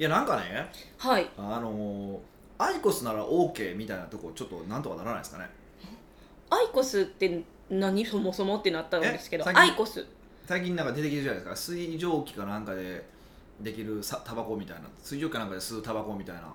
いやなんかねはい。あのーアイコスなら OK みたいなとこちょっとなんとかならないですかね。アイコスって何そもそもってなったんですけどえ最近。アイコス。最近なんか出てきてるじゃないですか。水蒸気かなんかでできるさタバコみたいな。水蒸気かなんかで吸うタバコみたいな。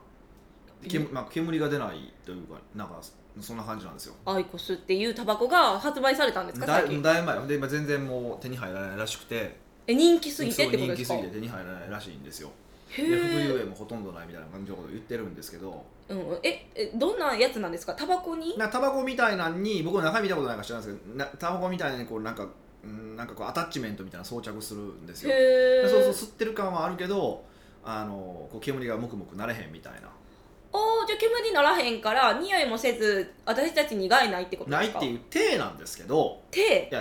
けまあ、煙が出ないというかなんかそんな感じなんですよ。アイコスっていうタバコが発売されたんですかだ最近。だいぶ前。で今全然もう手に入らないらしくて。え人気すぎてってことそうですか？人気すぎて手に入らないらしいんですよ。へで副え流煙もほとんどないみたいな感じのことを言ってるんですけど。うん、ええどんなやつなんですか？タバコに？なタバコみたいなんに僕の中身見たことないから知らないですけどなタバコみたいにこうなんかうんなんかこうアタッチメントみたいなの装着するんですよ。そうそう吸ってる感はあるけどあのこう煙がムクムクなれへんみたいな。あーじゃあ煙にならへんから匂いもせず私たちに害ないってことですか？ないっていう体なんですけど手？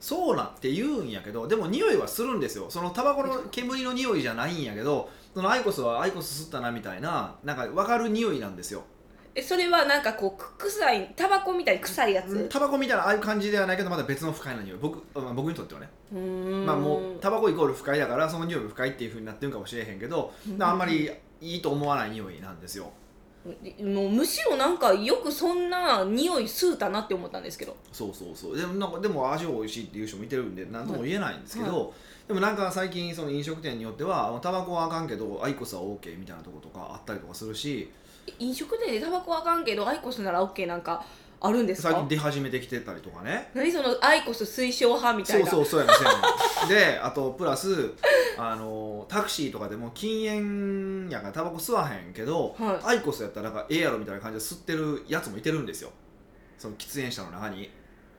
そうなって言うんやけどでも匂いはするんですよ。そのタバコの煙の匂いじゃないんやけどそのアイコスはアイコス吸ったなみたいななんか分かる匂いなんですよ。えそれはなんかこうく臭いタバコみたいに臭いやつ？タバコみたいなああいう感じではないけどまた別の不快な匂い。僕まあ僕にとってはね。うーん。まあもうタバコイコール不快だからその匂いも不快っていうふうになってるかもしれへんけどうん。あんまりいいと思わない匂いなんですよ。もうむしろなんかよくそんな匂い吸うたなって思ったんですけど。そうそうそう。でもなんかでも味は美味しいっていう人もいてるんで何とも言えないんですけど、でもなんか最近その飲食店によってはタバコはあかんけどアイコスは OK みたいなとことかあったりとかするし飲食店でタバコはあかんけどアイコスなら OK なんかあるんですか？最近出始めてきてたりとかね。何そのアイコス推奨派みたそいうな。そうそうそうやねんであとプラスあのタクシーとかでも禁煙やからタバコ吸わへんけど、はアイコスやったらなんかええやろみたいな感じで吸ってるやつもいてるんですよ。その喫煙者の中に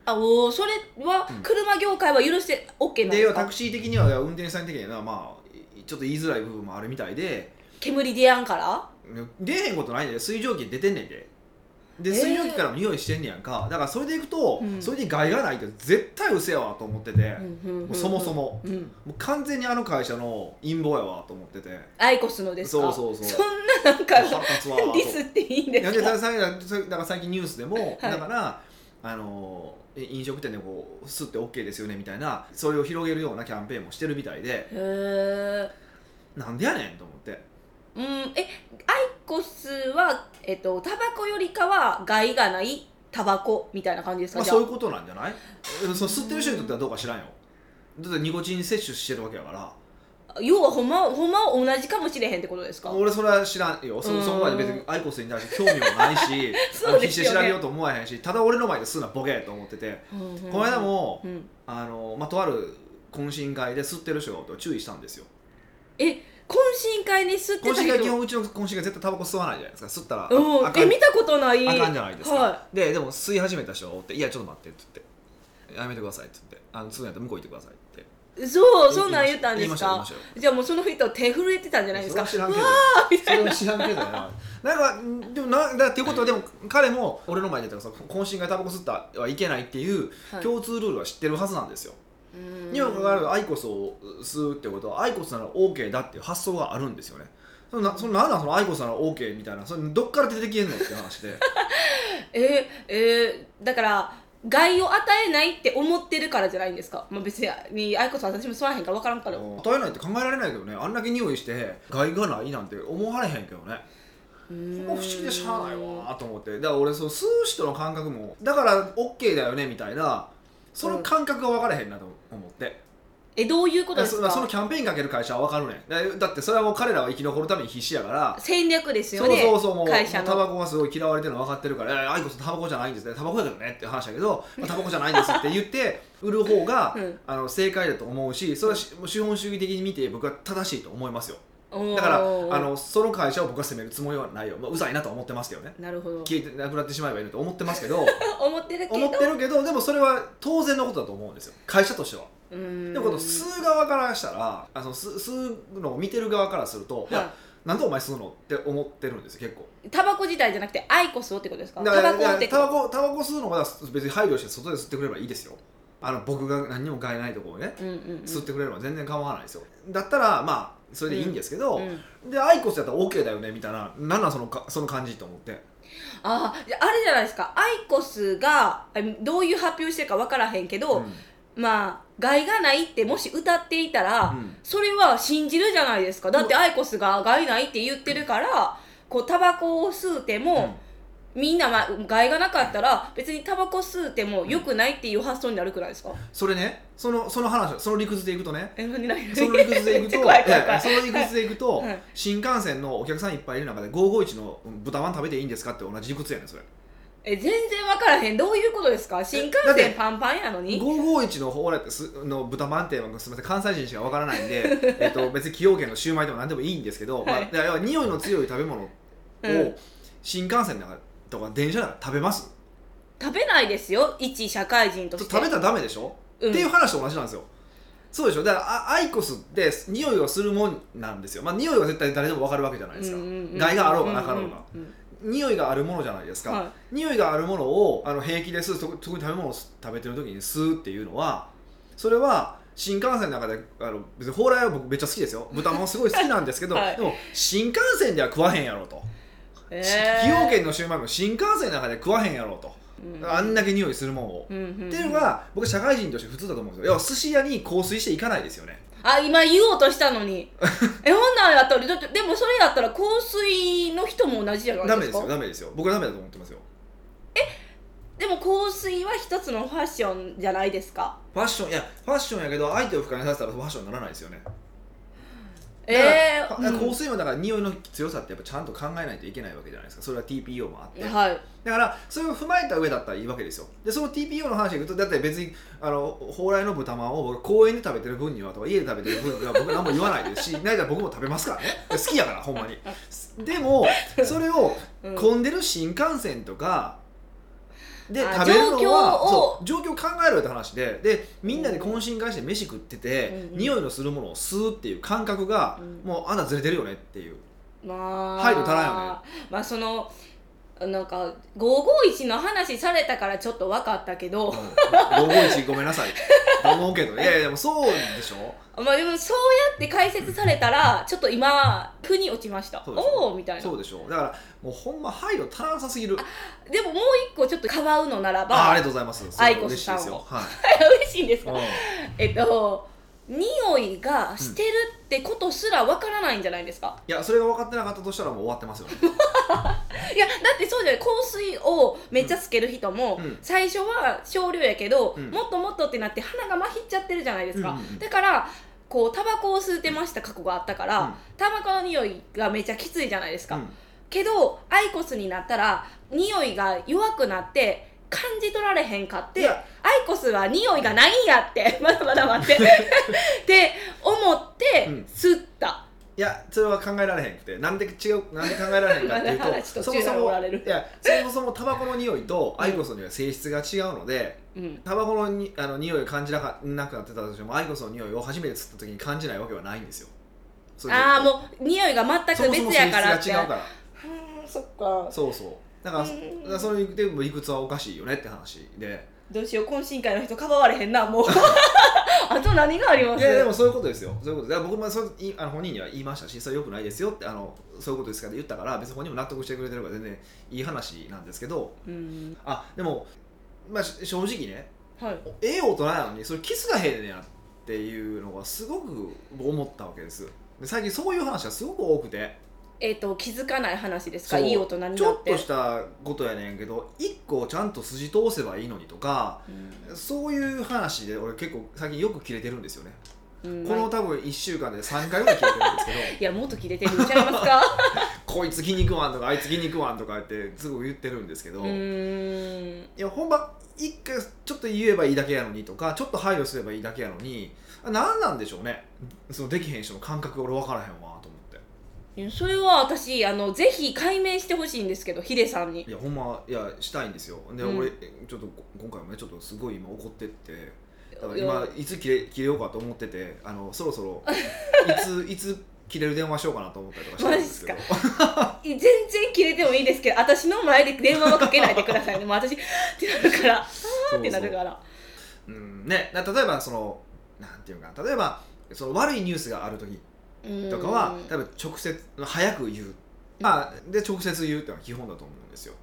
あおーそれはうん。車業界は許して OK なんでですかタクシー的には運転手さん的にはまあちょっと言いづらい部分もあるみたいで。煙出やんから？出へんことないで水蒸気出てんねんで。でえー。水蒸気からも匂いしてんねやんか。だからそれでいくと、うん。それで害がないって絶対うせやわと思ってて、もうそもそも。うん。もう完全にあの会社の陰謀やわと思ってて。アイコスのですか？そうそうそう。そんななんか腹立つわーと。ディスっていいんでいやですかだかだから最近ニュースでも、はい。だからあのえ飲食店でこう吸って OK ですよねみたいなそれを広げるようなキャンペーンもしてるみたいでへえなんでやねんと思って。うんえアイコスは、えっと、タバコよりかは害がないタバコみたいな感じですか、まあ、そういうことなんじゃない？その吸ってる人にとってはどうか知らんよ。だってニコチン摂取してるわけやから。あ要はほんまほんまは同じかもしれへんってことですか？俺それは知らんよ。そうん。そこまで別にアイコスに対して興味もないしそうですよね。必死で調べようと思わへんしただ俺の前で吸うなボケと思っててうんこの間もうん。あの、まあ、とある懇親会で吸ってる人が注意したんですよ。え懇親会に吸って懇た人？親会基本うちの懇親会絶対タバコ吸わないじゃないですか。吸ったらあえ見たことない。あかんじゃないですか、はででも吸い始めた人がおって「いやちょっと待って」って言って「やめてください」って言って「あの吸うんやったら向こう行ってください」って。いそうそんなん言ったんですか？じゃあもうその人手震えてたんじゃないですか？それは知らんけど。それは知らんけどやな。なんかんでもなだっていうことはでも彼も俺の前で言ったらさ懇親会タバコ吸ったはいけないっていうはい。共通ルールは知ってるはずなんですよ、うん。にもかかわらずアイコスを吸うってことはアイコスなら OK だっていう発想があるんですよね。そのなそのなんなんそのアイコスなら OK みたいなそれどっから出てきてんのって話で。ええーだから害を与えないって思ってるからじゃないんですか、まあ、別にアイコスは私も吸わへんから分からんから。与えないって考えられないけどね。あんだけ匂いして害がないなんて思われへんけどね。うーん。不思議でしゃあないわと思って。だから俺そう吸う人の感覚もだから OK だよねみたいなその感覚が分からへんなと思って、えどういうことですか？そそのキャンペーンかける会社は分かるねん。だだってそれはもう彼らは生き残るために必死やから。戦略ですよそうねそうそうもう会社の。タバコがすごい嫌われてるの分かってるから「いやアイコスタバコじゃないんですね。タバコやけどね」って話だけど「まあタバコじゃないんです」って言って売る方が、うん。あの正解だと思うしそれはし資本主義的に見て僕は正しいと思いますよ。だからあのその会社を僕は責めるつもりはないよ、まあ、うざいなとは思ってますけどね。なるほど。消えてなくなってしまえばいいのと思ってますけど。思ってるけど。思ってるけどでもそれは当然のことだと思うんですよ。会社としては。でもこの吸う側からしたらあの吸吸うのを見てる側からすると、い、やはなんでお前吸うのって思ってるんですよ結構。い、タバコ自体じゃなくてアイコスをってことですか？タバコをってタバコタバコ吸うのは別に配慮して外で吸ってくれればいいですよ。あの僕が何にも害ないところをね、うんうんうん。吸ってくれれば全然構わないですよ。だったらまあそれでいいんですけど、うんでアイコスやったら OK だよねみたいななんなんそのかその感じと思って。ああじゃああれじゃないですか。アイコスがあどういう発表してるか分からへんけど、うん。まあ害がないってもし歌っていたら、うん。それは信じるじゃないですか。だってアイコスが害ないって言ってるからこうタバコを吸うても、みんな、まあ、害がなかったら別にタバコ吸うても良くないっていう発想になるくらいですか？それねそのその話その理屈でいくとね。その理屈でいくと その理屈でいくと、はい。新幹線のお客さんいっぱいいる中で551の豚まん食べていいんですかって同じ理屈やねんそれえ全然分からへん。どういうことですか？新幹線パンパンやのに？551のほうらってすの豚まんってすみません関西人しかわからないんで えっと別に崎陽軒のシューマイでも何でもいいんですけど、はい。まあ、要は匂いの強い食べ物をうん。新幹線の中とか電車の中で食べます？食べないですよ。一社会人として。食べたらダメでしょ、うん。っていう話と同じなんですよ。そうでしょ？だからあアイコスって匂いをするもんなんですよ。まあ匂いは絶対誰でも分かるわけじゃないですか、うんうんうん害があろうがなかろうが、うんうん匂いがあるものじゃないですか、は匂いがあるものをあの平気で吸う特特に食べ物を食べてる時に吸うっていうのはそれは新幹線の中であの別に蓬莱は僕めっちゃ好きですよ。豚もすごい好きなんですけど、はい。でも新幹線では食わへんやろうと。え崎陽軒のシューマイも新幹線の中で食わへんやろうと、うん。あんだけ匂いするもんを、うんうんうん。っていうのが僕社会人として普通だと思うんですよ。要は寿司屋に香水していかないですよねあ今言おうとしたのに。えほんなんやったらだってでもそれやったら香水の人も同じじゃないダメですですかよダメですよ。僕はダメだと思ってますよ。でも香水は一つのファッションじゃないですか？ファッションいやファッションやけど相手を不快にさせたらファッションにならないですよねえだからー香水もだから匂いの強さってやっぱちゃんと考えないといけないわけじゃないですかそれは TPO もあって。うんはい。だからそれを踏まえた上だったらいいわけですよ。でその TPO の話でいくとだって別にあの蓬莱の豚まんを僕公園で食べてる分にはとか家で食べてる分には僕何も言わないですしないなら僕も食べますからね。好きやからほんまに。でもそれをうん混んでる新幹線とかであ食べるのは状況を。そう状況を考えろよって話ででみんなで懇親会して飯食ってて、うんうん。匂いのするものを吸うっていう感覚が、うんもうあんたずれてるよねっていうまあ配慮足らんよねまあそのなんか551の話されたからちょっと分かったけど、551ごめんなさい。と思うけど。いやいやでもそうでしょ？まあでもそうやって解説されたらちょっと今腑に落ちました。おおみたいな。そうでしょだからもうほんま配慮足らなさすぎる。でももう一個ちょっとかばうのならあばありがとうございます。アイコス嬉しいですよ。はい。嬉しいんですか？うん。えっと匂いがしてるってことすらわからないんじゃないですか、いやそれが分かってなかったとしたらもう終わってますよね。いやだってそうじゃない香水をめっちゃつける人も、うん。最初は少量やけど、うん。もっともっとってなって鼻がまひっちゃってるじゃないですか、うんうんうん。だからこうタバコを吸ってました過去があったから、うん。タバコの匂いがめっちゃきついじゃないですか、うん。けどアイコスになったら匂いが弱くなって感じ取られへんかってアイコスは匂いがないんやって。まだまだ待って。って思ってうん。吸った、いやそれは考えられへんくて。なんで違うなんで考えられへんかっていうと そもそもいやそもそもタバコの匂いとアイコスの匂いは性質が違うのでうん、タバコのにあの匂いを感じなかなくなってたとしてもアイコスの匂いを初めて吸った時に感じないわけはないんですよ。ああもう匂いが全く別やからって。そもそも性質が違うから。うんそっか。そうそうだからうん。だからそれでも理屈はおかしいよねって話で。どうしよう懇親会の人かばわれへんなもう。あと何があります？いやでもそういうことですよ。そういうことでだから僕もそういあの本人には言いましたしそれよくないですよってあのそういうことですかって言ったから別に本人も納得してくれてるから全然いい話なんですけど。うん。あでも、まあ、し正直ねはい。ええ大人なのにそれキスがへんねやっていうのがすごく思ったわけですで最近そういう話がすごく多くてえっ、と気づかない話ですか？いい大人になって。ちょっとしたことやねんけど一個ちゃんと筋通せばいいのにとかうん。そういう話で俺結構最近よく切れてるんですよね、うん。この多分1週間で3回ぐらい切れてるんですけど。いやもっと切れてるんちゃいますか？こいつ筋肉マンとかあいつ筋肉マンとかってすごい言ってるんですけど、ういやほんま一回ちょっと言えばいいだけやのにとかちょっと配慮すればいいだけやのにあ何なんでしょうね。そのできへん人の感覚俺分からへんわと思ってそれは私あのぜひ解明してほしいんですけどヒデさんに。いやほんまいやしたいんですよ。で、うん。俺ちょっと今回もねちょっとすごい今怒ってってだから今いつ切れ切れようかと思っててあのそろそろ いついつ切れる電話しようかなと思ったりとかしてるんですけど。全然切れてもいいですけど私の前で電話はかけないでくださいねもう私ってなるからあーってなるから。うんね、な例えばそのなんていうか例えばその悪いニュースがある時とかは多分直接早く言う、あで直接言うっていうのは基本だと思うんですよ。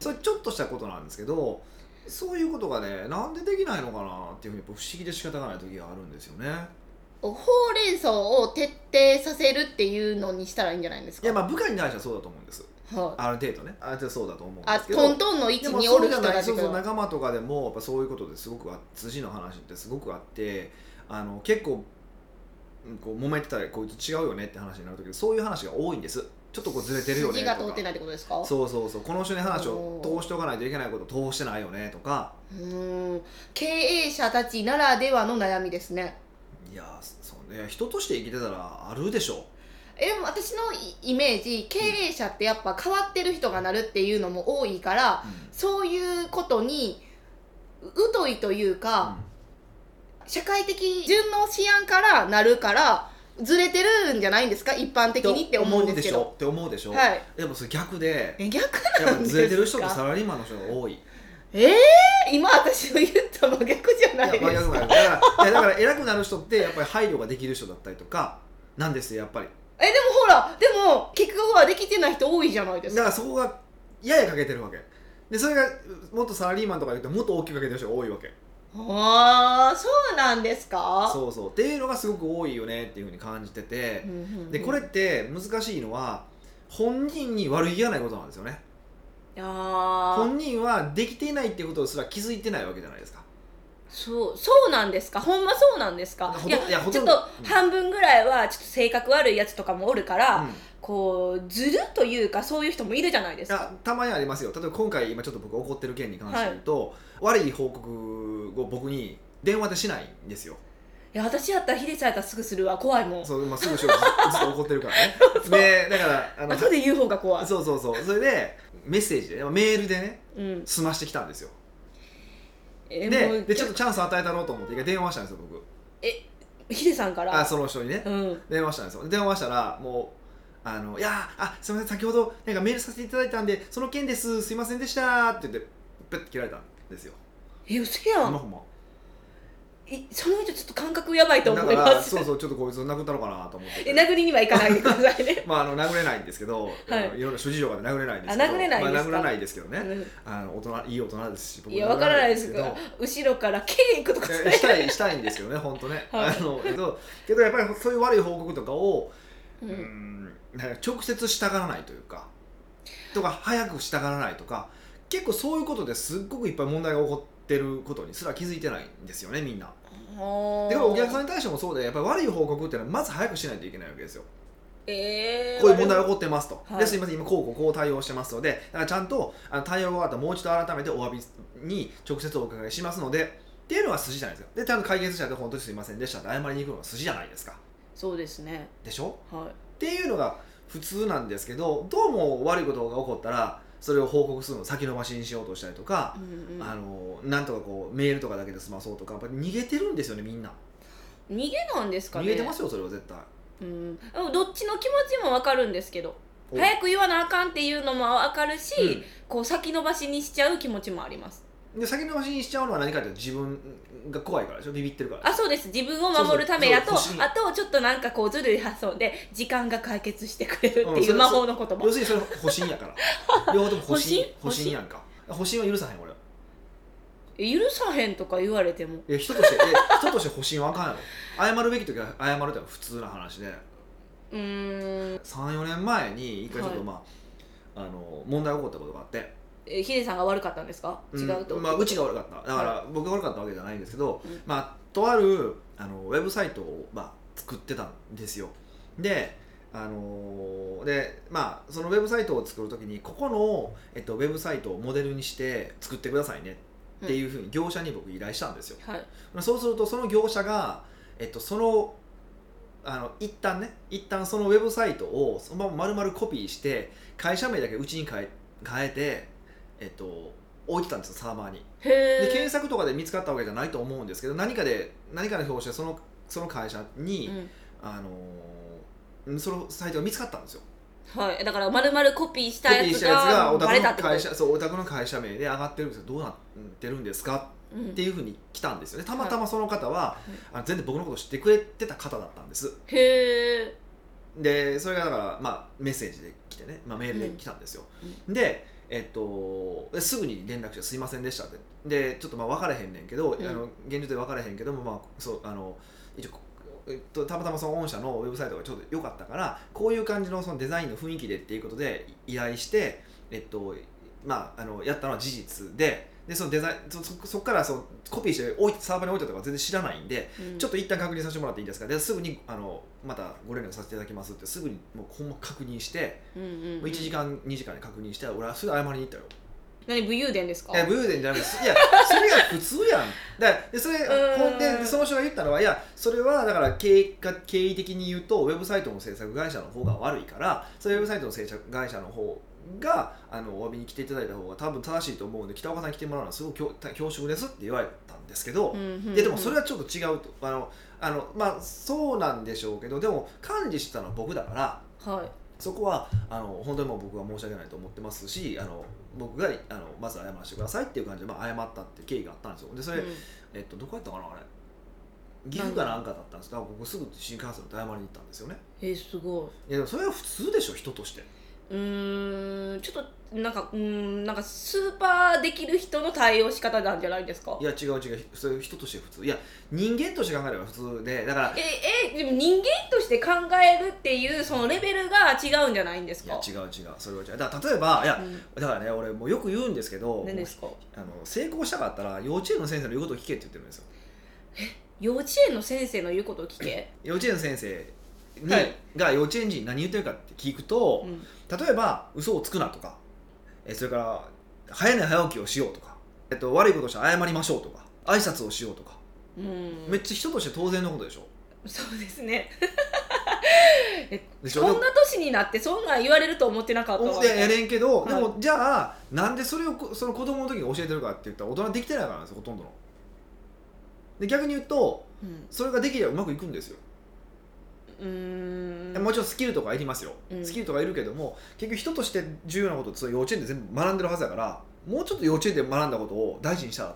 それちょっとしたことなんですけどそういうことがねなんでできないのかなっていうふうに不思議で仕方がない時があるんですよね。ほうれん草を徹底させるっていうのにしたらいいんじゃないんですか？いやまあ部下に対してはそうだと思うんです。はい。ある程度ね。ある程度そうだと思うんであすけど。トントンの位置におる人たちが。そうそう仲間とかでもやっぱそういうことですごくあ筋の話ってすごくあってあの結構うんこう揉めてたらこいつ違うよねって話になる時そういう話が多いんです。ちょっとこうずれてるよね筋とか。が通ってないってことですか？そうそうそう。この人に話を通しておかないといけないこと通してないよねとか。うーん。経営者たちならではの悩みですね。いやそうね。人として生きてたらあるでしょえでも私のイイメージ経営者ってやっぱ変わってる人がなるっていうのも多いからそういうことにう疎いというか、社会的順応しやんからなるからずれてるんじゃないんですか？一般的にって思うんですけど。って思うでしょ。って思うでしょ、はい。でもそれ逆で。え逆なんですか？ずれてる人ってサラリーマンの人が多い。えー、今私の言った真逆じゃないですか。だからだから偉くなる人ってやっぱり配慮ができる人だったりとかなんですよやっぱり。えでもほらでも結局はできてない人多いじゃないですか。だからそこがややかけてるわけ。でそれがもっとサラリーマンとか言うともっと大きくかけてる人が多いわけああそうなんですか？そうそう。っていうのがすごく多いよねっていうふうに感じてて。うんうんうんでこれって難しいのは本人に悪気がないことなんですよね。本人はできていないっていうことすら気づいてないわけじゃないですか。そうそうなんですか？ほんまそうなんですか？いやちょっと半分ぐらいはちょっと性格悪いやつとかもおるから、うんこうずるというかそういう人もいるじゃないですか。たまにありますよ。例えば今回今ちょっと僕怒ってる件に関して言うと、悪い報告を僕に電話でしないんですよ。いや私やったらヒデさんやったらすぐするわ。怖いもん。そう、まあ、すぐしよう。ず ずっと怒ってるからね。でだからあの後で言う方が怖い。そうそうそう。それでメッセージでメールでねうん。済ましてきたんですよ。えででちょっとチャンス与えたろうと思って一回電話したんですよ僕。ヒデさんから？あその人にね。うん。電話したんですよ。電話したらもうあのいやーあすみません先ほどなんかメールさせていただいたんでその件ですすいませんでしたって言ってペッて切られたんですよ。え嘘やん。ほんまほんま。えその人ちょっと感覚やばいとだか思います。らそうそうちょっとこいつ殴ったのかなと思ってて。え殴りにはいかないでくださいね。まああの殴れないんですけど、はい。いろんな諸事情が殴れないんですけど。あ殴れないですか？まあ、殴らないですけどね、うん。あの大人いい大人ですし僕いやわからないですけけど。ど後ろからケーキとかしたいしたいんですけどね本当ね、はい。あのけどけどやっぱりそういう悪い報告とかをううんんなんか直接従わないというかとか早く従わないとか結構そういうことですっごくいっぱい問題が起こってることにすら気づいてないんですよねみんな。でお客さんに対してもそうでやっぱり悪い報告っていうのはまず早くしないといけないわけですよ。えー、こういう問題が起こってますと、はい。ですいません今こうこうこう対応してますのでだからちゃんとあの対応が終わったらもう一度改めてお詫びに直接お伺いしますのでっていうのが筋じゃないですか。でちゃんと解決したら本当にすいませんでしたって謝りに行くのが筋じゃないですか。そうですね。でしょ？はっていうのが普通なんですけどどうも悪いことが起こったらそれを報告するのを先延ばしにしようとしたりとかい、、うんうん。あのなんとかこうメールとかだけで済まそうとかやっぱり逃げてるんですよねみんな、逃げなんですかね。逃げてますよそれは絶対。うん、どっちの気持ちも分かるんですけどお。早く言わなあかんっていうのも分かるし、うん。こう先延ばしにしちゃう気持ちもありますで先延ばしにしちゃうのは何かというと自分が怖いからでしょ？ビビってるから。あそうです。自分を守るためやとあとちょっとなんかこうずるい発想で時間が解決してくれるっていう魔法の言葉。要するにそれ保身やから。両方とも保身保身やんか。保身は許さへん俺。は許さへんとか言われても。いや人としてえ人として保身はあかんやろ。謝るべき時は謝るって普通な話で。うーん。34年前に一回ちょっとはい。まあ、あの問題が起こったことがあってえヒデさんが悪かったんですか、違うと？んまあ、うちが悪かった。だから、僕が悪かったわけじゃないんですけど、うん。まあとあるあのウェブサイトを、まあ、作ってたんですよ。であのーでまあそのウェブサイトを作るときにここの、えっと、ウェブサイトをモデルにして作ってくださいねっていうふうに業者に僕依頼したんですよ、はい。そうするとその業者が、えっと、そのあの一旦ね一旦そのウェブサイトをそのまま丸々コピーして会社名だけうちに変え変えて、えっと、置いてたんですよサーバーに。へでえ検索とかで見つかったわけじゃないと思うんですけど何かで何かの表紙でそのその会社に、うん。あのーそのサイトが見つかったんですよ。はい、だから丸々コピーしコピたやつーしたやつががお宅の会社そうお宅の会社名で上がってるんですけどどうなってるんですか？うん。っていうふうに来たんですよね。たまたまその方は、あの全然僕のこと知ってくれてた方だったんです。へえでそれがだから、まあ、メッセージで来てね、まあ、メールで来たんですよ、で、えっと、ですぐに連絡して「すいませんでした」って。でちょっとまあ分からへんねんけど、うん。あの現状で分からへんけども、まあ、そうあの一応えっと、たまたまその御社のウェブサイトがちょうど良かったからこういう感じのそのデザインの雰囲気でっていうことで依頼して、えっとまあ、あのやったのは事実ででそのデザインそそそこからそのコピーして置いてサーバーに置いたとか全然知らないんで、うん。ちょっと一旦確認させてもらっていいですか？ですぐにあのまたご連絡させていただきますってすぐにもうほんま確認して、うんうんうん。もう1時間2時間で確認して俺はすぐ謝りに行ったよ。何武勇伝ですか？いや武勇伝じゃないです。いや それが普通やん。でそれーんほんででその人が言ったのはいやそれはだから経営か経緯的に言うとウェブサイトの制作会社の方が悪いからそれウェブサイトの制作会社の方があのお詫びに来ていただいた方が多分正しいと思うんで北岡さんに来てもらうのはすごく恐恐縮ですって言われたんですけど、うんうんうんいやでもそれはちょっと違うとあのあのまあそうなんでしょうけどでも管理してたのは僕だからはい。そこはあの本当にもう僕は申し訳ないと思ってますしあの僕があのまず謝らせてくださいっていう感じで、まあ、謝ったって経緯があったんですよ。でそれ、うん。えっと、どこやったかなあれ。岐阜かなんかだったんです。けど僕すぐ新幹線で謝りに行ったんですよね。えーすごい。いやでもそれは普通でしょ人としてうーんちょっとなんかうーんなんかスーパーできる人の対応仕方なんじゃないですか？いや違う違う。それ人として普通。いや人間として考えれば普通でだからええでも人間として考えるっていうそのレベルが違うんじゃないんですか？いや違う違う。それは違う。だから例えばいやうん。だからね俺もうよく言うんですけど何ですか？あの成功したかったら幼稚園の先生の言うことを聞けって言ってるんですよ。幼稚園の先生の言うことを聞け、幼稚園の先生に、はい。が幼稚園児に何言ってるかって聞くと、うん。例えば嘘をつくなとかえそれから早寝早起きをしようとか、えっと、悪いことして謝りましょうとか挨拶をしようとか、うん。めっちゃ人として当然のことでしょ？そうですね。こんな年になってそんなん言われると思ってなかったわ思ってやれんけど、はい。でもじゃあなんでそれをこその子供の時に教えてるかって言ったら大人できてないからなんですよほとんどの。で逆に言うとうん。それができればうまくいくんですよ、もちろんスキルとかいりますよ、うん。スキルとかいるけども結局人として重要なことって幼稚園で全部学んでるはずだからもうちょっと幼稚園で学んだことを大事にしたら。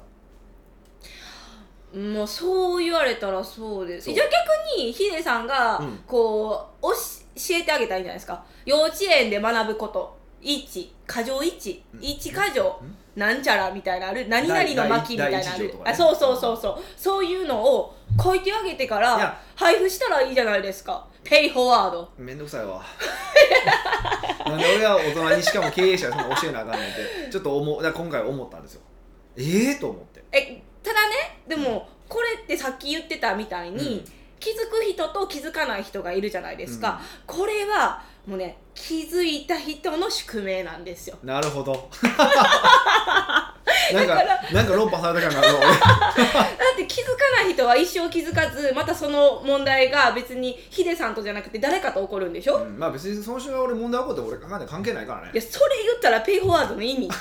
もうそう言われたらそうです。じゃあ逆にヒデさんがうん。こう、おし教えてあげたらいいんじゃないですか。幼稚園で学ぶこと1過剰1うん。1過剰うん。なんちゃらみたいなのある何々の巻みたいなのある。ね。あそうそうそうそう。そういうのを書いてあげてから配布したらいいじゃないですか。ペイフォワード。めんどくさいわ。なんで俺は大人にしかも経営者に教えなあかんねんって。ちょっと思うだ今回思ったんですよ。ええと思って。えただねでもこれってさっき言ってたみたいに、うん。気づく人と気づかない人がいるじゃないですか、これはもうね気づいた人の宿命なんですよ。なるほど。なんかなんか論破された感があるわ だって気づかない人は一生気づかずまたその問題が別にヒデさんとじゃなくて誰かと起こるんでしょ、俺、うん、まあ別にその人が俺問題起こっても俺関係関係ないからね。いやそれ言ったらペイフォワードの意味。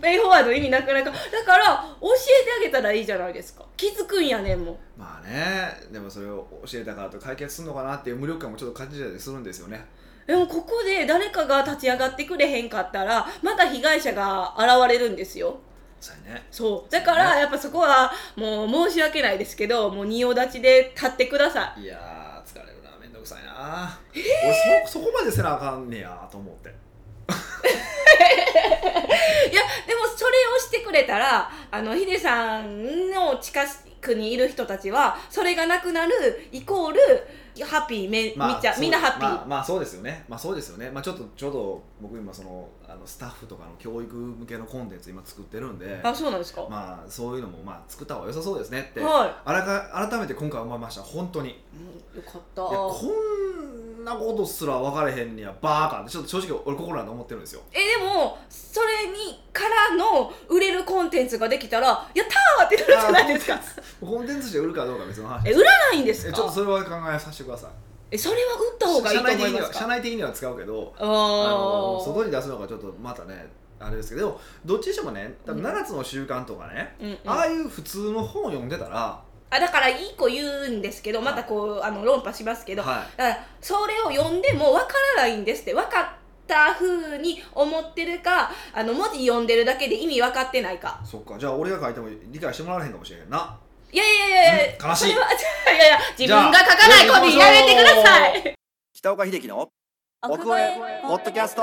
ペイフォワードの意味なくないか。だから教えてあげたらいいじゃないですか。気づくんやねんも。んまあね。でもそれを教えたからと解決するのかなっていう無力感もちょっと感じたりするんですよねでもここで誰かが立ち上がってくれへんかったらまた被害者が現れるんですよ。そうやね。そう。だからやっぱそこはもう申し訳ないですけどもう仁王立ちで立ってください。いやー疲れるな。めんどくさいな、俺そそこまでせなあかんねやと思って。いやでもそれをしてくれたらあのヒデさんの近くにいる人たちはそれがなくなるイコールハッピーめ、みっちゃみんなハッピー、まあ、まあそうですよね。まあそうですよね。まあちょっとちょうど僕今そのあのスタッフとかの教育向けのコンテンツ今作ってるんであそうなんですか、まあそういうのもまあ作った方が良さそうですねって、はあらか改めて今回思いました本当に。いい、うん、よかった。やこんなことすら分かれへんねやバーカってちょっと正直俺心なんで思ってるんですよ。えでもそれにからの売れるコンテンツができたらやったーってなるじゃないですか。コンテンツして売るかどうかは別の話え売らないんですか？えちょっとそれは考えさせてくださいえそれは売った方がいいと社内的に思いますか？は社内的には使うけどああのー外に出すのがちょっとまたねあれですけどどっちにしてもね多分うん。7つの習慣とかね、うんうん。ああいう普通の本を読んでたら、あだからいい子言うんですけどまたこうあの論破しますけど、はだからそれを読んでも分からないんですって分かった風に思ってるかあの文字読んでるだけで意味分かってないか。い、そっかじゃあ俺が書いても理解してもらわれへんかもしれへんないやいやいやいや、悲しい。いやいや、自分が書かないコピーやめてください。北岡秀樹の奥越ポッドキャスト。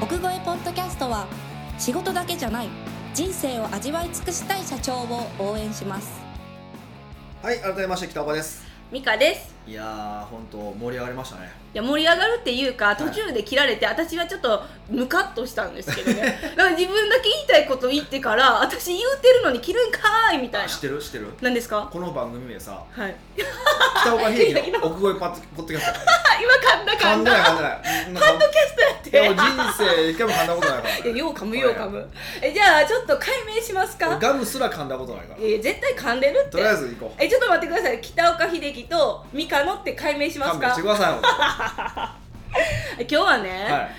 奥越ポッドキャストは仕事だけじゃない人生を味わい尽くしたい社長を応援します。はい、改めまして北岡です。美香です。いやー本当盛り上がりましたね。いや盛り上がるっていうか途中で切られて、私はちょっとムカッとしたんですけどね。だから自分だけ言いたいこと言ってから私言うてるのに切るんかーいみたいな。知ってる？知ってる？何ですか？この番組名さはい。北岡秀樹の奥越ポッドキャストあ今噛んだ噛んだ。噛んでない噛んでないポッドキャストやって。いやもう人生一回も噛んだことないから。いやよう噛むよう噛む。えじゃあちょっと解明しますか？ガムすら噛んだことないから。いや絶対噛んでるって。とりあえず行こう。えちょっと待ってください。北岡秀樹とミカノって解明しますか？今日はね、はい。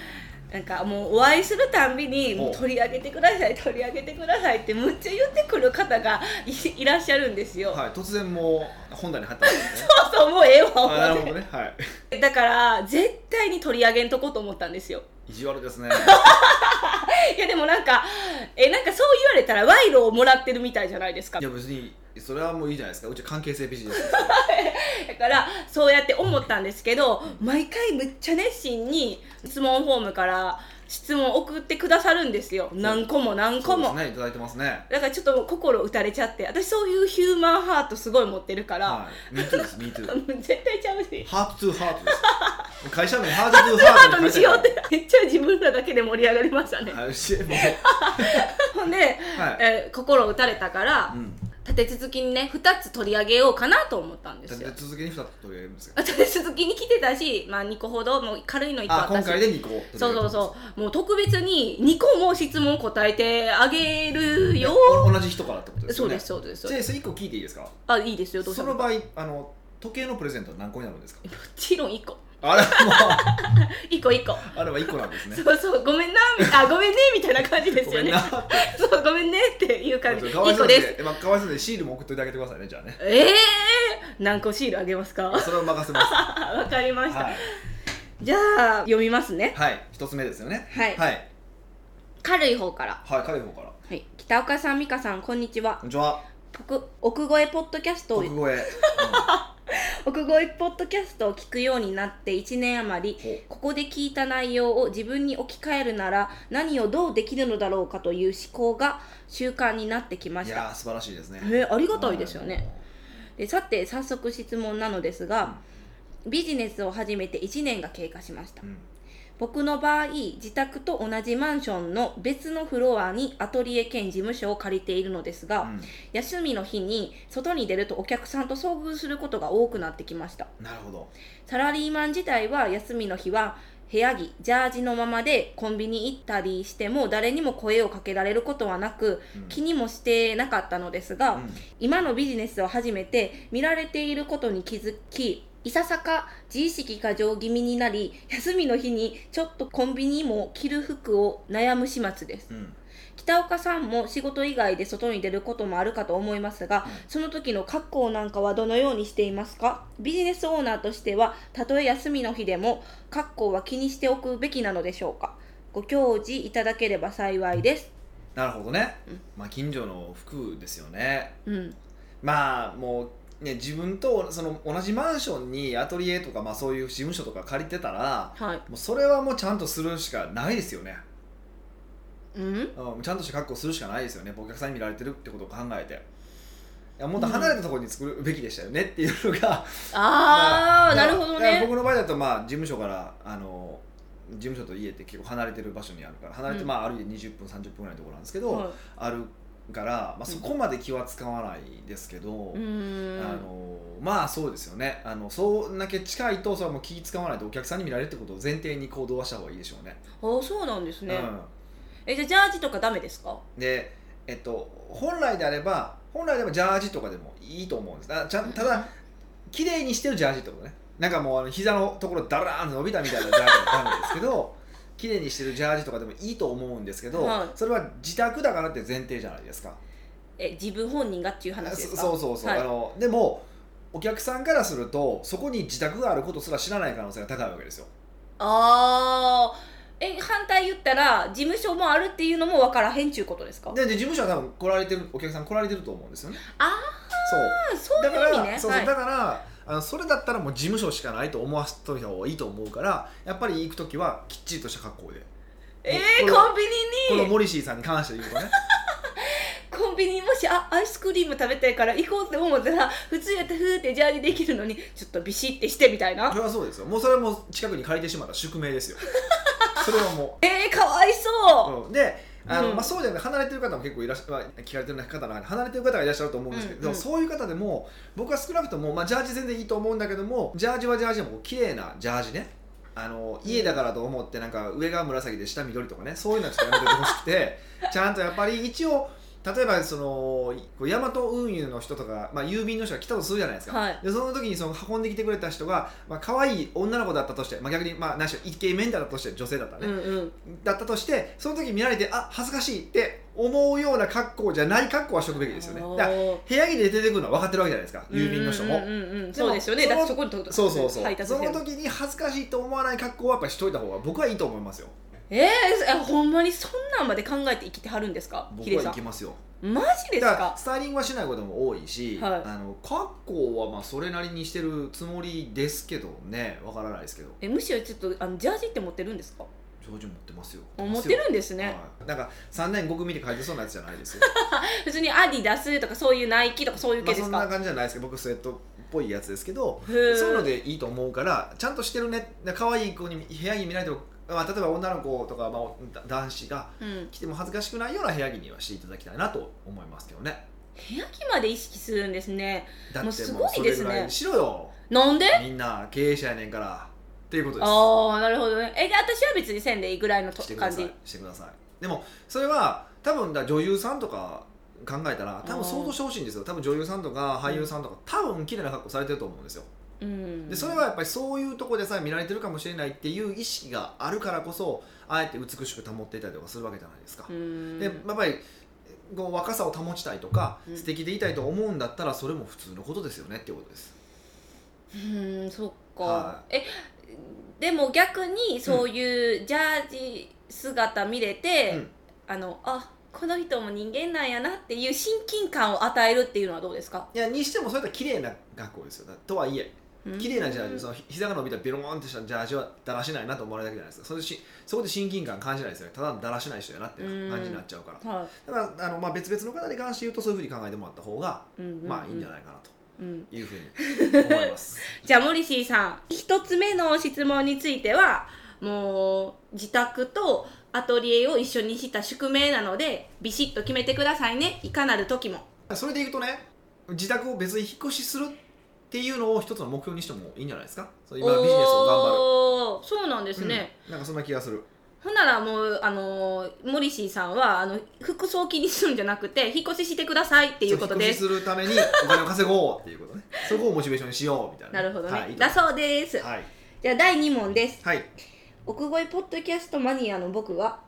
なんかもうお会いするたんびに取り上げてください取り上げてくださいってむっちゃ言ってくる方がいいらっしゃるんですよ、はい。突然もう本題に入ったんですね。そうそうもうええわあなるほどね。はい。だから絶対に取り上げんとこうと思ったんですよ意地悪ですね。いやでもなんかえなんかそう言われたら賄賂をもらってるみたいじゃないですか。いや別にそれはもういいじゃないですか。うち関係性ビジネス だからそうやって思ったんですけど毎回むっちゃ熱心に質問フォームから質問送ってくださるんですよ。何個も何個も、ねいただいてますね。だからちょっと心打たれちゃって。私そういうヒューマンハートすごい持ってるから、はい。Me too です Me too 絶対ちゃうし。ハートトゥーハートです。会社名ハートトゥーハートトにしようって。めっちゃ自分らだけで盛り上がりましたね、ほんで、はい。えー心打たれたから、うん立て続きにね2つ取り上げようかなと思ったんですよ。で続けに2つ取り上げるんですよ 立て続きに来てたし、まあ、2個ほどもう軽いの1個あ今回で2個そうそうそう。もう特別に2個も質問答えてあげるよ。お同じ人からってことですよね。そうですそうですじゃあそれ1個聞いていいですか？あいいですよどうぞ。もその場合あの時計のプレゼントは何個になるんですか？ちろん1個あれも1 個1個。うあれは1個なんですね。そうそうごめんなあごめんねみたいな感じですよね。そうごめんねっていう感じ。1かわいそう個です。でまあかわいそうでシールも送っといてあげてくださいねじゃあね。ええー、何個シールあげますか？それを任せます。あ わかりました、はい。じゃあ読みますね。はい。一つ目ですよね。はい。はい。軽い方から。はい彼の方から。はい。北岡さん美香さんこんにちは。こんにちは。奥奥越えポッドキャストを。国語へ奥越えポッドキャストを聞くようになって1年余りほここで聞いた内容を自分に置き換えるなら何をどうできるのだろうかという思考が習慣になってきました。いやー素晴らしいですね。えーありがたいですよね。でさて早速質問なのですが、ビジネスを始めて1年が経過しました。うん僕の場合自宅と同じマンションの別のフロアにアトリエ兼事務所を借りているのですが、うん。休みの日に外に出るとお客さんと遭遇することが多くなってきました。なるほど。サラリーマン自体は休みの日は部屋着ジャージのままでコンビニ行ったりしても誰にも声をかけられることはなく、うん。気にもしてなかったのですが、うん。今のビジネスを始めて見られていることに気づきいささか自意識過剰気味になり休みの日にちょっとコンビニも着る服を悩む始末です。うん。北岡さんも仕事以外で外に出ることもあるかと思いますが、うん。その時の格好なんかはどのようにしていますか？ビジネスオーナーとしてはたとえ休みの日でも格好は気にしておくべきなのでしょうか？ご教示いただければ幸いです。なるほどね。うん。まあ近所の服ですよね。うん。まあもうね自分とその同じマンションにアトリエとかまあそういう事務所とか借りてたらはい。もうそれはもうちゃんとするしかないですよね、うん？うん、ちゃんとした格好するしかないですよね。お客さんに見られてるってことを考えて。いやもっと離れたところに作るべきでしたよねっていうのが、ああまなるほどね。僕の場合だとまあ事務所からあの事務所と家って結構離れてる場所にあるから離れて、うん。まあ歩いて20分30分ぐらいのところなんですけど、はあるから、まあ、そこまで気は使わないですけど、いうーん。あのまあそうですよね。あのそんだけ近いとそれはもう気使わないとお客さんに見られるってことを前提に行動はした方がいいでしょうね。あそうなんですね、うえじゃあジャージとかダメですか？ん、で、えっと、本来であれば本来であればジャージとかでもいいと思うんです。あちゃんただ綺麗にしてるジャージってことね。なんかもうあの膝のところダラーンと伸びたみたいなジャージはダメですけど綺麗にしてるジャージとかでもいいと思うんですけど、はい。それは自宅だからって前提じゃないですか。え自分本人がっていう話ですか？そそうそうそう、はい。あのでもお客さんからするとそこに自宅があることすら知らない可能性が高いわけですよ。あー。え反対言ったら事務所もあるっていうのも分からへんちゅうことですか？でで事務所は多分来られてるお客さん来られてると思うんですよね。あそう。あそうだからいう意味ね。そうそう、はい。だからあのそれだったらもう事務所しかないと思わせといた方がいいと思うからやっぱり行く時はきっちりとした格好で。えー、このコンビこのニにモリシーさんに関して言うとね。コンビニにもしあアイスクリーム食べたいから行こうって思ったら普通やったらふーってジャージできるのにちょっとビシッてしてみたいな。それはそうですよ。もうそれはもう近くに借りてしまった宿命ですよ。それはも えー、かわいそうう、うん、であの、うん。まあ、そうじゃなくて離れてる方も結構いらっしゃ、まあ、聞かれてる方の中で離れてる方がいらっしゃると思うんですけど、うんうん。そういう方でも僕は少なくとも、まあ、ジャージ全然いいと思うんだけどもジャージはジャージでも綺麗なジャージね。あの家だからと思ってなんか上が紫で下緑とかねそういうのはちょっとやめてほしくて ちゃんとやっぱり一応例えばそのこうヤマト運輸の人とか、まあ、郵便の人が来たとするじゃないですか、はい。でその時にその運んできてくれた人が、まあ可愛い女の子だったとして、まあ、逆に、まあ、何しろイケメンだったとして女性だったらね、うんうん。だったとしてその時見られてあ恥ずかしいって思うような格好じゃない格好はしとくべきですよね。だからお部屋着で出てくるのは分かってるわけじゃないですか郵便の人もうんうん。うんそうですよね。だってそこにとそうそうそう。その時に恥ずかしいと思わない格好はやっぱりしといた方が僕はいいと思いますよえー、えほんまにそんなんまで考えて生きてはるんですか？僕はいヒデさん。けますよ。マジですだかスタイリングはしないことも多いし、はい。あの格好はまあそれなりにしてるつもりですけどね。わからないですけど。えむしろちょっとあのジャージって持ってるんですか？ジョージ持ってますよ。あ持ってるんですね、はい、なんか3年5組で書いてそうなやつじゃないですよ。普通にアディダスとかそういうナイキとかそういうまあそんな系ですか、感じじゃないですけど僕スウェットっぽいやつですけどそういうのでいいと思うからちゃんとしてるね。可愛い子に部屋着見られても、まあ、例えば女の子とか、まあ、男子がうん、着ても恥ずかしくないような部屋着にはしていただきたいなと思いますけどね。部屋着まで意識するんですね。だってもうすごいですね。しろよ。なんで？みんな経営者やねんからっていうことです。ああなるほどね。えで私は別にせんでいいぐらいのとしてください。感じ？してください。でもそれは多分だ女優さんとか考えたら多分想像してほしいんですよ。多分女優さんとか俳優さんとか多分綺麗な格好されてると思うんですようん。でそれはやっぱりそういうところでさえ見られてるかもしれないっていう意識があるからこそあえて美しく保っていたりとかするわけじゃないですか、うん。でやっぱりこう若さを保ちたいとか、うん。素敵でいたいと思うんだったらそれも普通のことですよねっていうことです。うんそっか、はえでも逆にそういうジャージ姿見れて、うん。あのあこの人も人間なんやなっていう親近感を与えるっていうのはどうですか？いやにしてもそれと綺麗な学校ですよ。だとはいえ綺麗なジャージその膝が伸びたベローンってしたジャージはだらしないなと思われるだけじゃないですか。それでしそこで親近感感じないですよね。ただのだらしない人やなっていう感じになっちゃうから。はだからあの、まあ、別々の方に関して言うとそういうふうに考えてもらった方が、い、うんうん。うんまあいいんじゃないかなとうんいうふうに思います。じゃあモリシーさん。一つ目の質問についてはもう自宅とアトリエを一緒にした宿命なのでビシッと決めてくださいね。いかなる時も。それでいくとね自宅を別に引っ越しするっていうのを一つの目標にしてもいいんじゃないですか？そう今ビジネスを頑張おーそうなんでるすね、うんなんかそんな気がする。ほんならもうあのーモリシーさんはあの服装気にするんじゃなくて引っ越ししてくださいっていうことそう引っです越しするためにお金を稼ごうっていうことね。そこをモチベーションにしようみたいな。なるほどね、はい、だ思そうです。はい、じゃあ第2問です。はい奥越ポッドキャストマニアの僕は、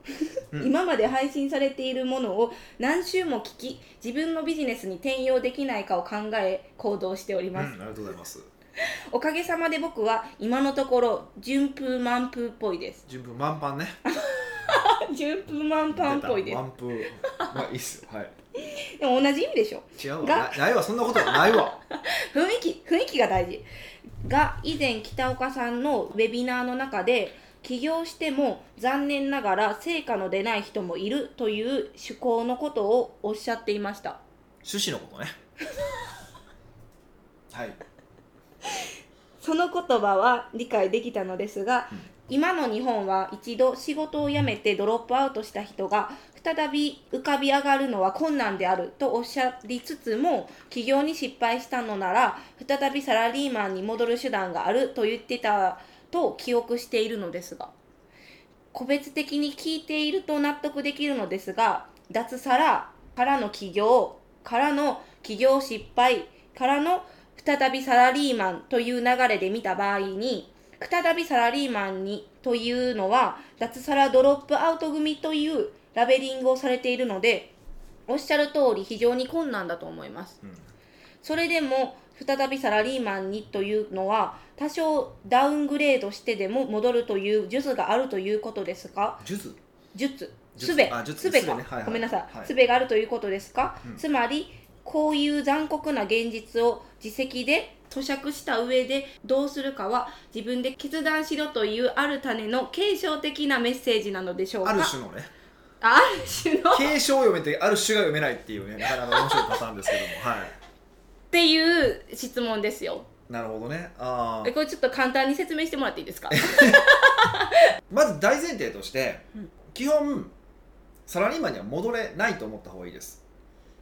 うん。今まで配信されているものを何週も聞き自分のビジネスに転用できないかを考え行動しておりうん、ます、ありがとうございます。おかげさまで僕は今のところ順風満風っぽいです。順風満帆ね。順風満帆っぽいです。満風まあいいっす。よはい。でも同じ意味でしょ。違うわ。ないわ。そんなことはないわ。雰囲気雰囲気が大事。が以前北岡さんのウェビナーの中で起業しても残念ながら成果の出ない人もいるという趣向のことをおっしゃっていました。趣旨のことね。はい。その言葉は理解できたのですが、うん。今の日本は一度仕事を辞めてドロップアウトした人が再び浮かび上がるのは困難であるとおっしゃりつつも起業に失敗したのなら再びサラリーマンに戻る手段があると言ってたと記憶しているのですが個別的に聞いていると納得できるのですが脱サラからの起業からの起業失敗からの再びサラリーマンという流れで見た場合に再びサラリーマンにというのは脱サラドロップアウト組というラベリングをされているのでおっしゃる通り非常に困難だと思います。うん。それでも再びサラリーマンにというのは多少ダウングレードしてでも戻るという術があるということですが術？術。術。術。すべか。術ね。はいはい。ごめんなさい。はい。すべがあるということですか、うん。つまりこういう残酷な現実を自責で咀嚼した上でどうするかは自分で決断しろというある種の継承的なメッセージなのでしょうか？ある種のね。あある種の？っ継承を読めてある種が読めないっていうねなかなか面白いパターンですけども。はいていう質問ですよ。なるほどね。あー。えこれちょっと簡単に説明してもらっていいですか？まず大前提として、うん。基本サラリーマンには戻れないと思った方がいいです。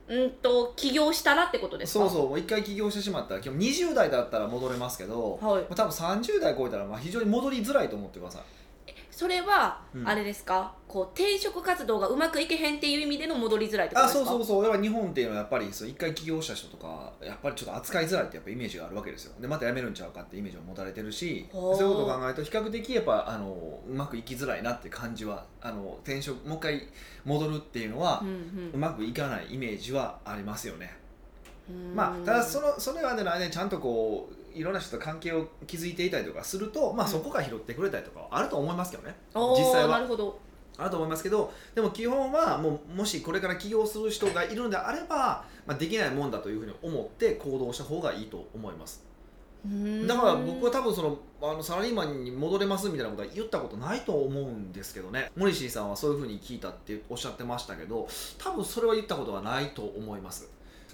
うんと起業したらってことですか？そうそう。もう一回起業してしまったら基本20代だったら戻れますけど、はい。まあ多分30代超えたらまあ非常に戻りづらいと思ってくださいそれは、うん。あれですか？こう転職活動がうまくいけへんっていう意味での戻りづらいってことあですか？そうそうそう。やっぱ日本っていうのはやっぱりそう一回起業した人とかやっぱりちょっと扱いづらいってやっぱイメージがあるわけですよ。でまた辞めるんちゃうかってイメージを持たれてるしそういうことを考えると比較的やっぱあのうまくいきづらいなって感じはあの転職もう一回戻るっていうのはう、んうまくいかないイメージはありますよね。うん。まあただそのそれまでの間にちゃんとこういろんな人と関係を築いていたりとかすると、まあ、うん。そこから拾ってくれたりとかはあると思いますけどね、実際は。なるほど。あると思いますけどでも基本はもうもしこれから起業する人がいるのであれば、まあ、できないもんだというふうに思って行動した方がいいと思います。だから僕は多分そのあのサラリーマンに戻れますみたいなことは言ったことないと思うんですけどね。モリシーさんはそういうふうに聞いたっておっしゃってましたけど多分それは言ったことはないと思います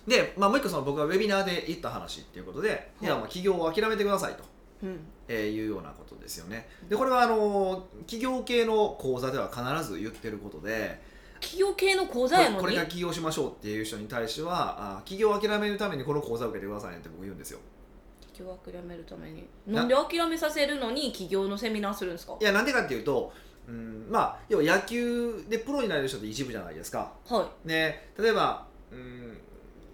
で、まあ、もう一個その僕がウェビナーで言った話っていうことで、い、やまあ起業を諦めてくださいと。うん。えーいうようなことですよね。でこれはあの企業系の講座では必ず言ってることで企業系の講座やのに？これこれから起業しましょうっていう人に対してはあ起業を諦めるためにこの講座を受けてくださいねって僕言うんですよ。起業を諦めるために？なんで諦めさせるのに起業のセミナーするんですか？いやなんでかっていうと、うん、まあ要は野球でプロになれる人って一部じゃないですか。はい。で例えば、うん、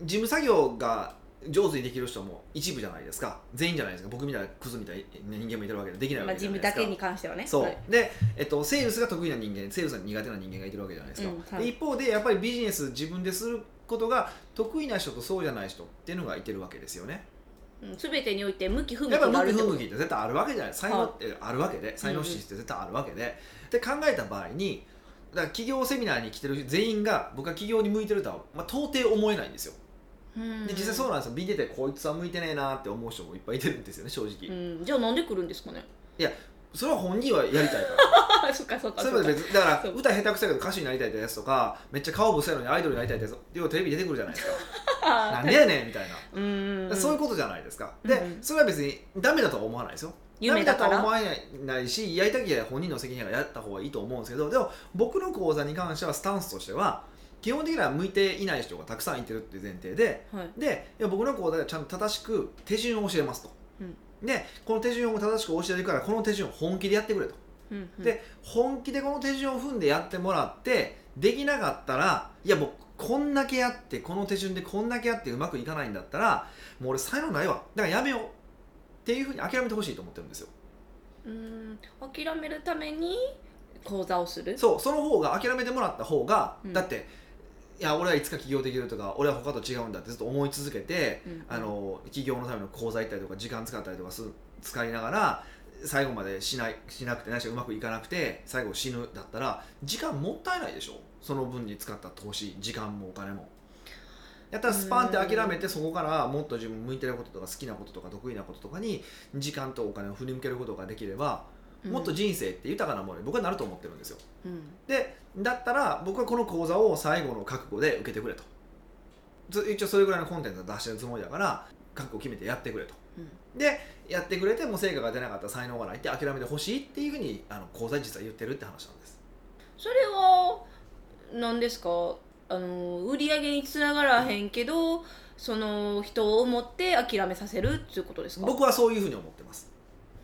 事務作業が上手にできる人も一部じゃないですか。全員じゃないですか。僕みたいなクズみたいな人間もいてるわけで。できないまあ、わけじ事ゃないですか、務だけに関してはね。そう、はい。で、えっと、セールスが得意な人間セールスが苦手な人間がいてるわけじゃないですか、うんはい。で一方でやっぱりビジネス自分ですることが得意な人とそうじゃない人っていうのがいてるわけですよね。うん、全てにおいて向き不向きやっぱがあるってこと。向き不向きって絶対あるわけじゃない。才能ってあるわけで。才能資質って絶対あるわけで、で考えた場合にだから企業セミナーに来てる全員が僕は企業に向いてるとは、まあ、到底思えないんですよ。うんで実際そうなんですよ。見ててこいつは向いてねえなって思う人もいっぱいいてるんですよね正直、うん、じゃあなんで来るんですかね？それは本人はやりたいから。そっかそっかそそっか。れまで別にだから歌下手くそやけど歌手になりたいってやつとかめっちゃ顔ぶせやのにアイドルになりたいってやつっていうのテレビ出てくるじゃないですかあ なんでやねんみたいな、うん。そういうことじゃないですか。で、うん。それは別にダメだとは思わないですよ。夢だから？ダメだとは思わないしやりたきゃ本人の責任がやった方がいいと思うんですけどでも僕の講座に関してはスタンスとしては基本的には向いていない人がたくさんいてるっていう前提ではい。でいや僕の講座ではちゃんと正しく手順を教えますと、でこの手順を正しく教えるからこの手順を本気でやってくれと。うんうん。で本気でこの手順を踏んでやってもらってできなかったらいやもうこんだけやってこの手順でこんだけやってうまくいかないんだったらもう俺才能ないわ。だからやめようっていうふうに諦めてほしいと思ってるんですよ。うん。諦めるために講座をする？そうその方が諦めてもらった方が、うん。だっていや俺はいつか起業できるとか俺は他と違うんだってずっと思い続けて、うん。あの起業のための講座行ったりとか時間使ったりとかす使いながら最後までしないしなくてないしうまくいかなくて最後死ぬだったら時間もったいないでしょ。その分に使った投資時間もお金も。やったらスパンって諦めてそこからもっと自分向いてることとか好きなこととか得意なこととかに時間とお金を振り向けることができればもっと人生って豊かなものに僕はなると思ってるんですよ。うん。でだったら僕はこの講座を最後の覚悟で受けてくれと。ず一応それぐらいのコンテンツを出してるつもりだから覚悟を決めてやってくれと。でやってくれても成果が出なかったら才能がないって諦めてほしいっていうふうにあの講座に実は言ってるって話なんです。それは何ですか？あの売り上げにつながらへんけどその人を思って諦めさせるっていうことですか？僕はそういうふうに思ってます。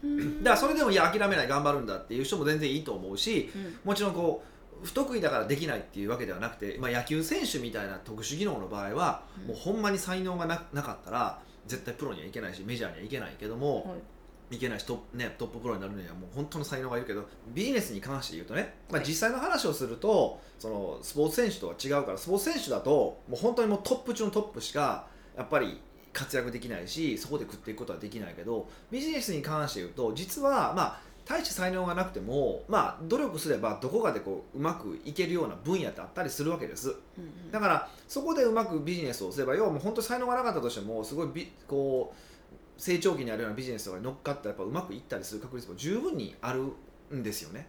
うん。だからそれでもいや諦めない頑張るんだっていう人も全然いいと思うしうん。もちろんこう不得意だからできないっていうわけではなくて、まあ、野球選手みたいな特殊技能の場合は、うん。もうほんまに才能がななかったら絶対プロにはいけないしメジャーにはいけないけども、はい。いけないしトね、トッププロになるにはもう本当の才能がいるけどビジネスに関して言うとね、まあ、はい。実際の話をするとそのスポーツ選手とは違うからスポーツ選手だともう本当にもうトップ中のトップしかやっぱり活躍できないしそこで食っていくことはできないけどビジネスに関して言うと実はまあ大して才能がなくてもまあ努力すればどこかでこううまくいけるような分野ってあったりするわけです。うんだからそこでうまくビジネスをすれば要はもう本当に才能がなかったとしてもすごいビこう成長期にあるようなビジネスとかに乗っかってやっぱうまくいったりする確率も十分にあるんですよね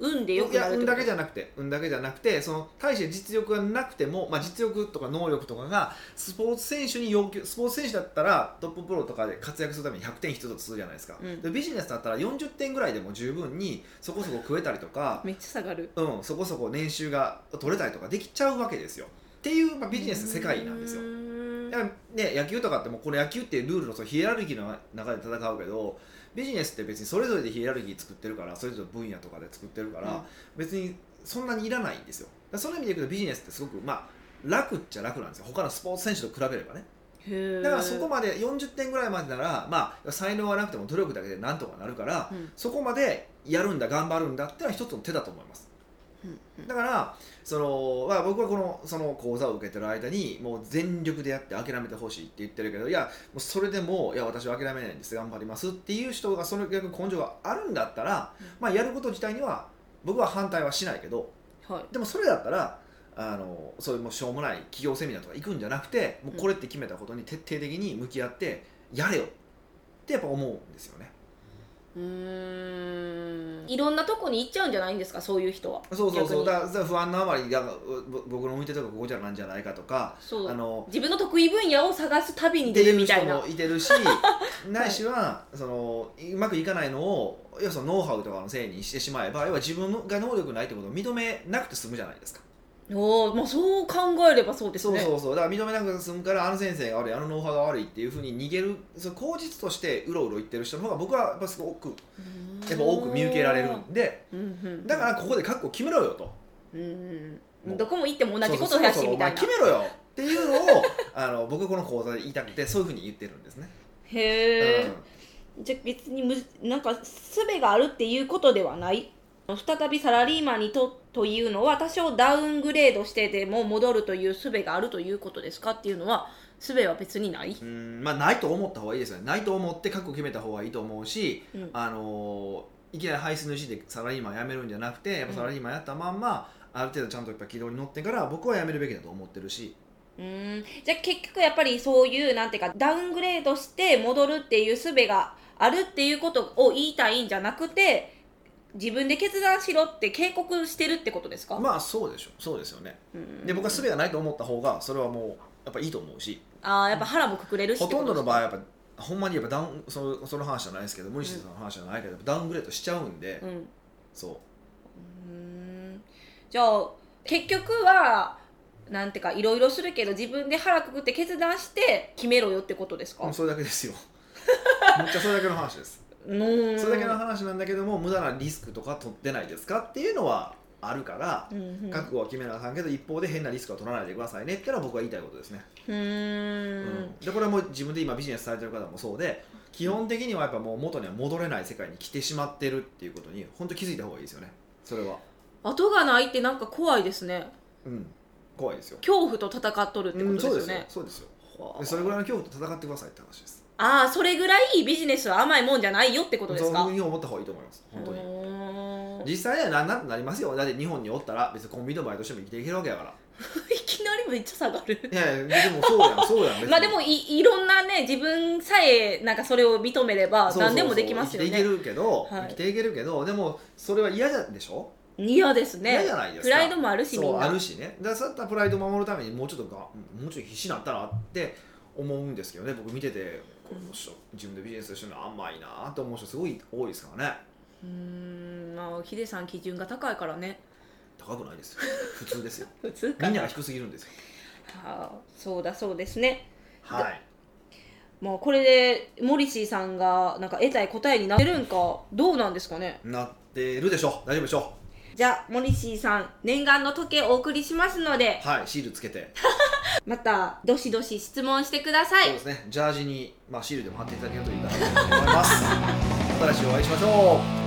運でよくなる運だけじゃなくて運だけじゃなくてその大して実力がなくても、まあ、実力とか能力とかがスポーツ選手に要求スポーツ選手だったらトッププロとかで活躍するために100点必要だとするじゃないですか、うん。でビジネスだったら40点ぐらいでも十分にそこそこ食えたりとか、めっちゃ下がる。うん、そこそこ年収が取れたりとかできちゃうわけですよ。っていう、まあ、ビジネスの世界なんですよ。うーん。だからね、野球とかってもうこの野球っていうルールのそのヒエラルキーの中で戦うけどビジネスって別にそれぞれでヒエラルキー作ってるからそれぞれ分野とかで作ってるから、うん。別にそんなにいらないんですよ。その意味でいくとビジネスってすごくまあ楽っちゃ楽なんですよ。他のスポーツ選手と比べればね。だからそこまで40点ぐらいまでならまあ才能がなくても努力だけでなんとかなるから、うん。そこまでやるんだ頑張るんだってのは一つの手だと思いますだからその、まあ、僕はこのその講座を受けてる間にもう全力でやって諦めてほしいって言ってるけどいやもうそれでもいや私は諦めないんです頑張りますっていう人がその逆に根性があるんだったら、うんまあ、やること自体には僕は反対はしないけどはいでもそれだったらあのそういうもうしょうもない企業セミナーとか行くんじゃなくてもうこれって決めたことに徹底的に向き合ってやれよってやっぱ思うんですよね。うーん。いろんなとこに行っちゃうんじゃないんですか？そういう人は。そうそうそう。だからだ不安のあまりだ僕の向いてるとこここじゃなんじゃないかとかそうあの自分の得意分野を探す旅に出るみたいな。もいてるし ないしはそのうまくいかないのを要はそのノウハウとかのせいにしてしまえば要は自分が能力ないってことを認めなくて済むじゃないですか。おーまあ、そう考えればそうですね。そうそうそう。だから認めなくて済むからあの先生が悪いあのノウハウが悪いっていうふうに逃げるその口実としてうろうろ言ってる人の方が僕はやっぱすごくやっぱ多く見受けられるんでうんうんだからここで覚悟決めろよと。うんもう。どこも行っても同じことそうそうそう。やしみたいな決めろよっていうのをあの僕はこの講座で言いたくてそういうふうに言ってるんですね。へえ、うん。じゃあ別にむなんか術があるっていうことではない？再びサラリーマンにとというのは多少ダウングレードしてでも戻るという術があるということですかっていうのは術は別にない、うんまあないと思った方がいいですよね。ないと思って覚悟決めた方がいいと思うし、うん。あのーいきなり排出の意思でサラリーマン辞めるんじゃなくてやっぱサラリーマンやったまんま、ある程度ちゃんとやっぱ軌道に乗ってから僕は辞めるべきだと思ってるし。うーん。じゃあ結局やっぱりそういうなんていうかダウングレードして戻るっていう術があるっていうことを言いたいんじゃなくて自分で決断しろって警告してるってことですか、まあそうでしょそうですよね。うん。で僕は術がないと思った方がそれはもうやっぱいいと思うし。ああやっぱ腹もくくれるしほとんどの場合合やっぱほんまにやっぱダウンそのその話じゃないですけど無理してその話じゃないけど、ダウングレードしちゃうんで、うん。うそう。ーん。じゃあ結局はなんていうかいろいろするけど自分で腹くくって決断して決めろよってことですか？もうそれだけですよ。めっちゃそれだけの話ですそれだけの話なんだけども無駄なリスクとか取ってないですかっていうのはあるから、うんうん。覚悟は決めなあかんけど一方で変なリスクは取らないでくださいねってのは僕が言いたいことですね、うん。ん。でこれはもう自分で今ビジネスされてる方もそうで基本的にはやっぱもう元には戻れない世界に来てしまってるっていうことに本当気づいた方がいいですよねそれは後がないってなんか怖いですねうん怖いですよ恐怖と戦っとるってことですよね、そうですよはあでそれぐらいの恐怖と戦ってくださいって話です。ああそれぐらいビジネスは甘いもんじゃないよってことですか？そういうふうに思った方がいいと思います本当に。実際にはなんなんとなりますよ。だって日本におったら別にコンビニのバイトしても生きていけるわけやから。いきなりめっちゃ下がる。いやいやでもそうやんそうやん。まあでもいいろんなね自分さえなんかそれを認めれば何でもできますよ生きていけねるけど、はい。生きていけるけどでもそれは嫌だでしょ？嫌ですね。嫌じゃないですか。プライドもあるしみなそうんあるしね。だからそうやったらプライドを守るためにもうちょっとがもうちょっと必死になったらって思うんですけどね。僕見ててこの人自分でビジネスしてるの甘いなって思う人すごい多いですからね。うーんまあヒデさん基準が高いからね。高くないですよ。普通ですよ。普通か。なみんなが低すぎるんですよ。はあそうだそうですね。はい。もうこれでモリシーさんがなんか得たい答えになってるんかどうなんですかね。なってるでしょう。大丈夫でしょじゃあモリシーさん念願の時計お送りしますので。うはいシールつけて。またどしどし質問してください。そうですね。ジャージに、まあ、シールでも貼っていただけるといいかなと思います。また来週お会いしましょう